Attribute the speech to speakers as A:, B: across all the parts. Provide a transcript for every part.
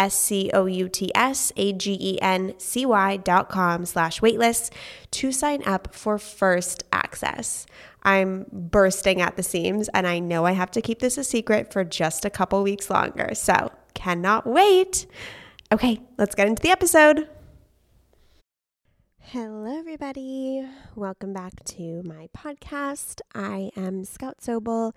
A: S C O U T S A G E N C Y dot com slash waitlist to sign up for first access. I'm bursting at the seams and I know I have to keep this a secret for just a couple weeks longer. So cannot wait. Okay, let's get into the episode. Hello, everybody. Welcome back to my podcast. I am Scout Sobel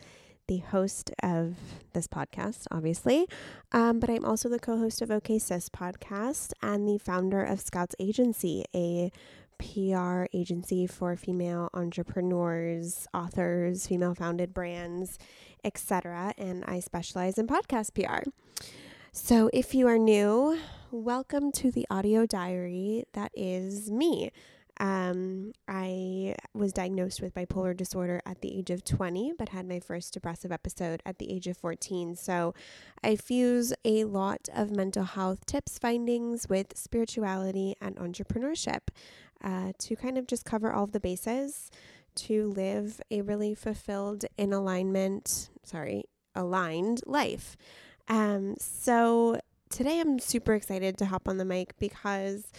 A: the host of this podcast, obviously, um, but I'm also the co host of OK Sis podcast and the founder of Scouts Agency, a PR agency for female entrepreneurs, authors, female founded brands, etc. And I specialize in podcast PR. So if you are new, welcome to the audio diary that is me. Um, I was diagnosed with bipolar disorder at the age of 20, but had my first depressive episode at the age of 14. So I fuse a lot of mental health tips, findings with spirituality and entrepreneurship uh, to kind of just cover all the bases to live a really fulfilled, in alignment, sorry, aligned life. Um, so today I'm super excited to hop on the mic because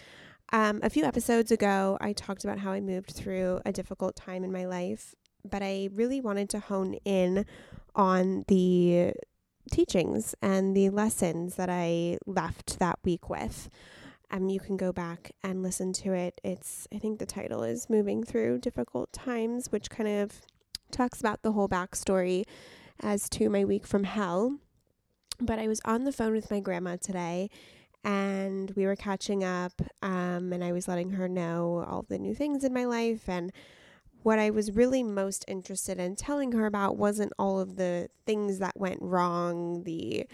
A: um, a few episodes ago, I talked about how I moved through a difficult time in my life, but I really wanted to hone in on the teachings and the lessons that I left that week with. Um, you can go back and listen to it. It's, I think the title is Moving Through Difficult Times, which kind of talks about the whole backstory as to my week from hell. But I was on the phone with my grandma today and we were catching up um, and i was letting her know all the new things in my life. And what i was really most interested in telling her about wasn't all of the things that went wrong the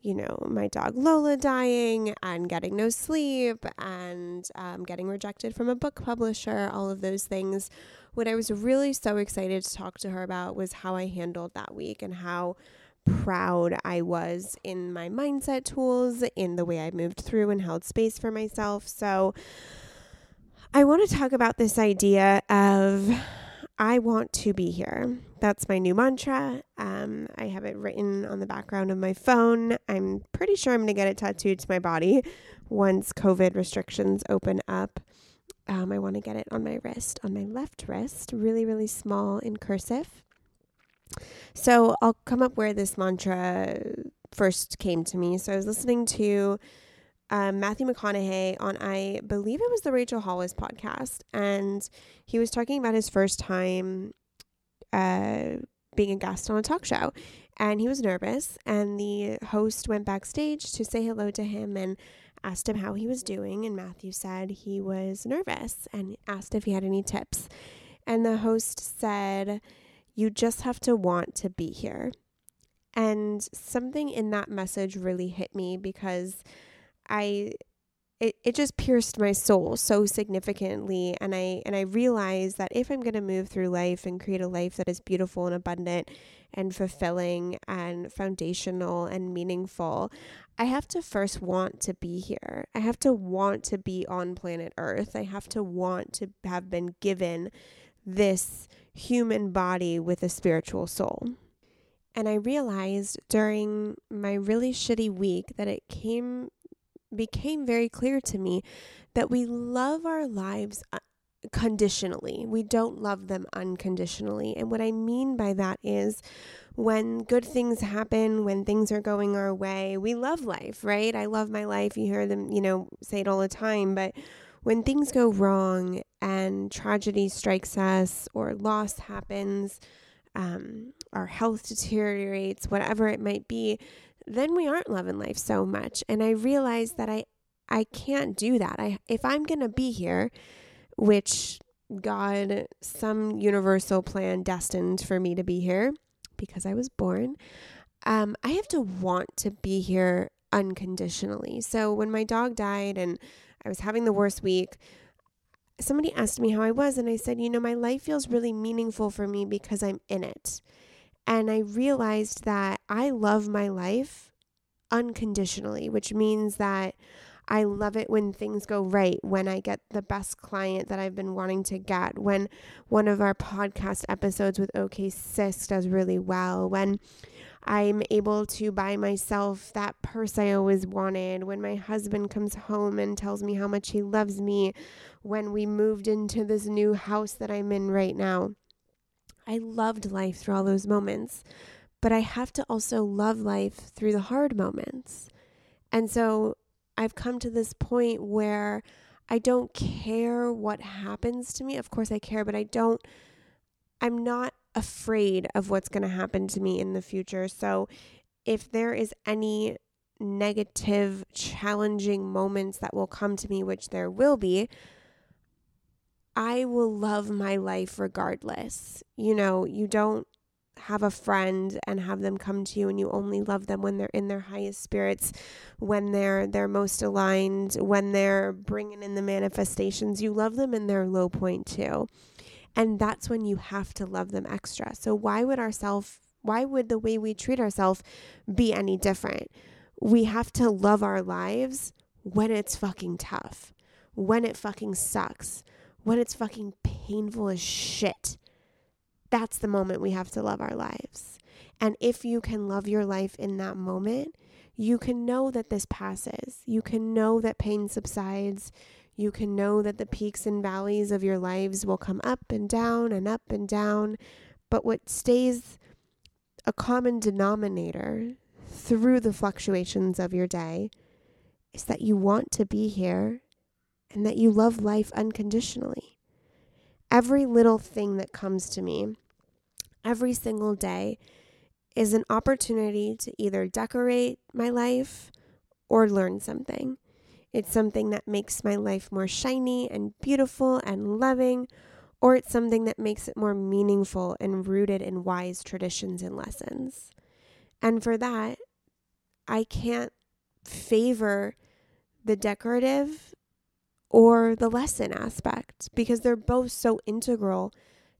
A: you know my dog lola dying and getting no sleep and um, getting rejected from a book publisher all of those things. What i was really so excited to talk to her about was how i handled that week and how proud I was in my mindset tools, in the way I moved through and held space for myself. So, I want to talk about this idea of I want to be here. That's my new mantra. Um, I have it written on the background of my phone. I'm pretty sure I'm going to get it tattooed to my body once COVID restrictions open up. Um, I want to get it on my wrist, on my left wrist, really, really small in cursive. So I'll come up where this mantra first came to me. So I was listening to um, Matthew McConaughey on, I believe it was the Rachel Hollis podcast, and he was talking about his first time uh, being a guest on a talk show. And he was nervous, and the host went backstage to say hello to him and asked him how he was doing. And Matthew said he was nervous and asked if he had any tips. And the host said, you just have to want to be here. And something in that message really hit me because I it, it just pierced my soul so significantly and I and I realized that if I'm going to move through life and create a life that is beautiful and abundant and fulfilling and foundational and meaningful, I have to first want to be here. I have to want to be on planet Earth. I have to want to have been given this human body with a spiritual soul. And I realized during my really shitty week that it came became very clear to me that we love our lives uh, conditionally. We don't love them unconditionally. And what I mean by that is when good things happen, when things are going our way, we love life, right? I love my life. You hear them, you know, say it all the time, but when things go wrong and tragedy strikes us or loss happens, um, our health deteriorates, whatever it might be, then we aren't loving life so much. And I realized that I I can't do that. I if I'm to be here, which God some universal plan destined for me to be here because I was born, um, I have to want to be here unconditionally. So when my dog died and I was having the worst week, somebody asked me how I was, and I said, you know, my life feels really meaningful for me because I'm in it. And I realized that I love my life unconditionally, which means that I love it when things go right, when I get the best client that I've been wanting to get, when one of our podcast episodes with OK Sis does really well, when I'm able to buy myself that purse I always wanted, when my husband comes home and tells me how much he loves me, when we moved into this new house that I'm in right now. I loved life through all those moments, but I have to also love life through the hard moments. And so I've come to this point where I don't care what happens to me. Of course, I care, but I don't, I'm not afraid of what's going to happen to me in the future. So if there is any negative, challenging moments that will come to me, which there will be, I will love my life regardless. You know, you don't have a friend and have them come to you and you only love them when they're in their highest spirits when they're they're most aligned when they're bringing in the manifestations you love them in their low point too and that's when you have to love them extra so why would ourself why would the way we treat ourselves be any different we have to love our lives when it's fucking tough when it fucking sucks when it's fucking painful as shit that's the moment we have to love our lives. And if you can love your life in that moment, you can know that this passes. You can know that pain subsides. You can know that the peaks and valleys of your lives will come up and down and up and down. But what stays a common denominator through the fluctuations of your day is that you want to be here and that you love life unconditionally. Every little thing that comes to me every single day is an opportunity to either decorate my life or learn something. It's something that makes my life more shiny and beautiful and loving, or it's something that makes it more meaningful and rooted in wise traditions and lessons. And for that, I can't favor the decorative or the lesson aspect because they're both so integral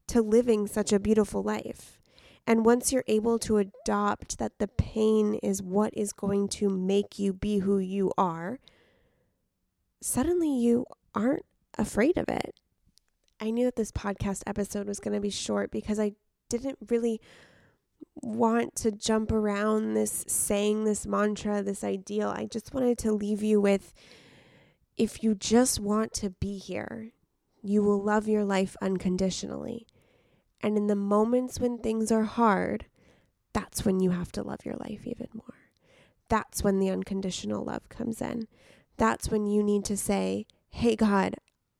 A: to living such a beautiful life. And once you're able to adopt that the pain is what is going to make you be who you are, suddenly you aren't afraid of it. I knew that this podcast episode was going to be short because I didn't really want to jump around this saying this mantra, this ideal. I just wanted to leave you with if you just want to be here, you will love your life unconditionally. And in the moments when things are hard, that's when you have to love your life even more. That's when the unconditional love comes in. That's when you need to say, Hey, God,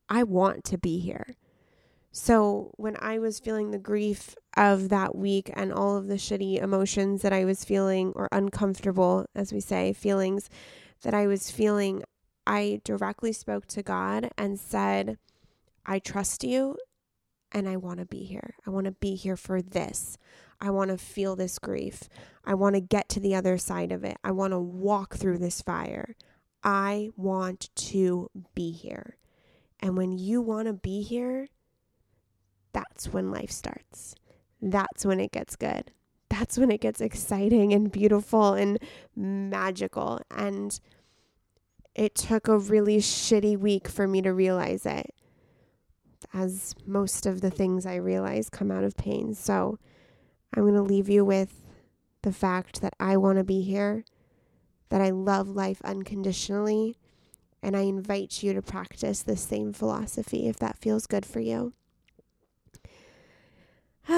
A: I want to be here. So, when I was feeling the grief of that week and all of the shitty emotions that I was feeling, or uncomfortable, as we say, feelings that I was feeling, I directly spoke to God and said, I trust you and I want to be here. I want to be here for this. I want to feel this grief. I want to get to the other side of it. I want to walk through this fire. I want to be here. And when you want to be here, that's when life starts. That's when it gets good. That's when it gets exciting and beautiful and magical. And it took a really shitty week for me to realize it as most of the things I realize come out of pain. So I'm going to leave you with the fact that I want to be here, that I love life unconditionally, and I invite you to practice the same philosophy if that feels good for you.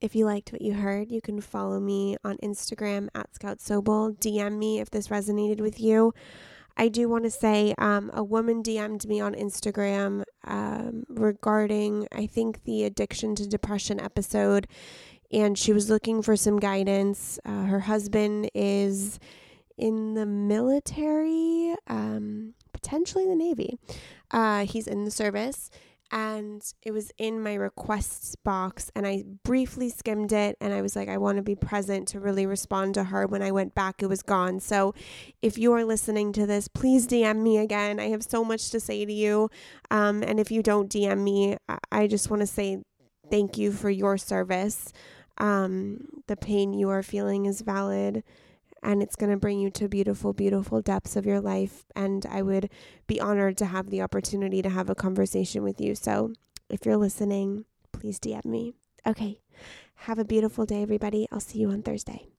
A: if you liked what you heard, you can follow me on Instagram at Scout Sobel. DM me if this resonated with you. I do want to say um, a woman DM'd me on Instagram um, regarding, I think, the addiction to depression episode, and she was looking for some guidance. Uh, her husband is in the military, um, potentially the Navy. Uh, he's in the service and it was in my requests box and I briefly skimmed it and I was like I want to be present to really respond to her. When I went back it was gone. So if you are listening to this please DM me again. I have so much to say to you. Um, and if you don't DM me I just want to say thank you for your service um, the pain you are feeling is valid and it's going to bring you to beautiful, beautiful depths of your life. And I would be honored to have the opportunity to have a conversation with you. So if you're listening, please DM me. Okay. Have a beautiful day, everybody. I'll see you on Thursday.